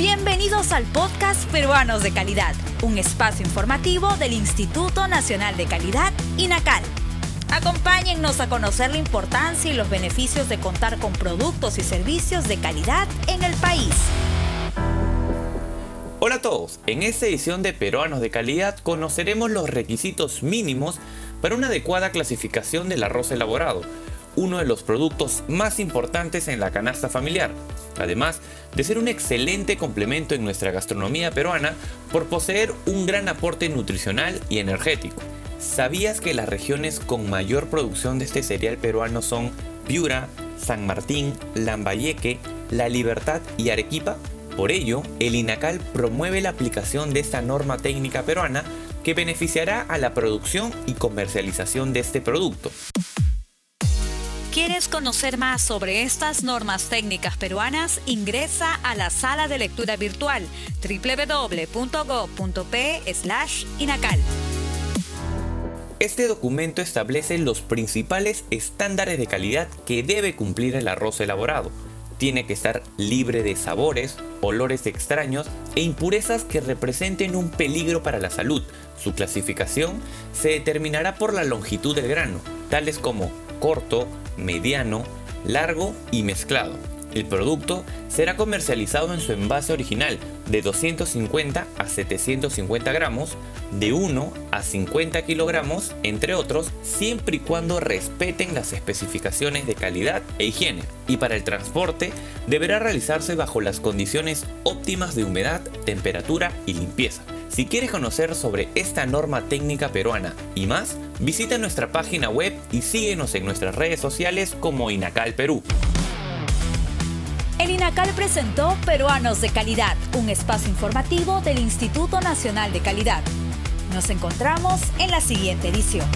Bienvenidos al podcast Peruanos de Calidad, un espacio informativo del Instituto Nacional de Calidad, INACAL. Acompáñennos a conocer la importancia y los beneficios de contar con productos y servicios de calidad en el país. Hola a todos, en esta edición de Peruanos de Calidad conoceremos los requisitos mínimos para una adecuada clasificación del arroz elaborado uno de los productos más importantes en la canasta familiar, además de ser un excelente complemento en nuestra gastronomía peruana por poseer un gran aporte nutricional y energético. ¿Sabías que las regiones con mayor producción de este cereal peruano son Piura, San Martín, Lambayeque, La Libertad y Arequipa? Por ello, el INACAL promueve la aplicación de esta norma técnica peruana que beneficiará a la producción y comercialización de este producto. ¿Quieres conocer más sobre estas normas técnicas peruanas? Ingresa a la sala de lectura virtual www.go.p/inacal. Este documento establece los principales estándares de calidad que debe cumplir el arroz elaborado. Tiene que estar libre de sabores, olores extraños e impurezas que representen un peligro para la salud. Su clasificación se determinará por la longitud del grano, tales como corto, mediano, largo y mezclado. El producto será comercializado en su envase original de 250 a 750 gramos, de 1 a 50 kilogramos, entre otros, siempre y cuando respeten las especificaciones de calidad e higiene. Y para el transporte deberá realizarse bajo las condiciones óptimas de humedad, temperatura y limpieza. Si quieres conocer sobre esta norma técnica peruana y más, visita nuestra página web y síguenos en nuestras redes sociales como Inacal Perú. El INACAL presentó Peruanos de Calidad, un espacio informativo del Instituto Nacional de Calidad. Nos encontramos en la siguiente edición.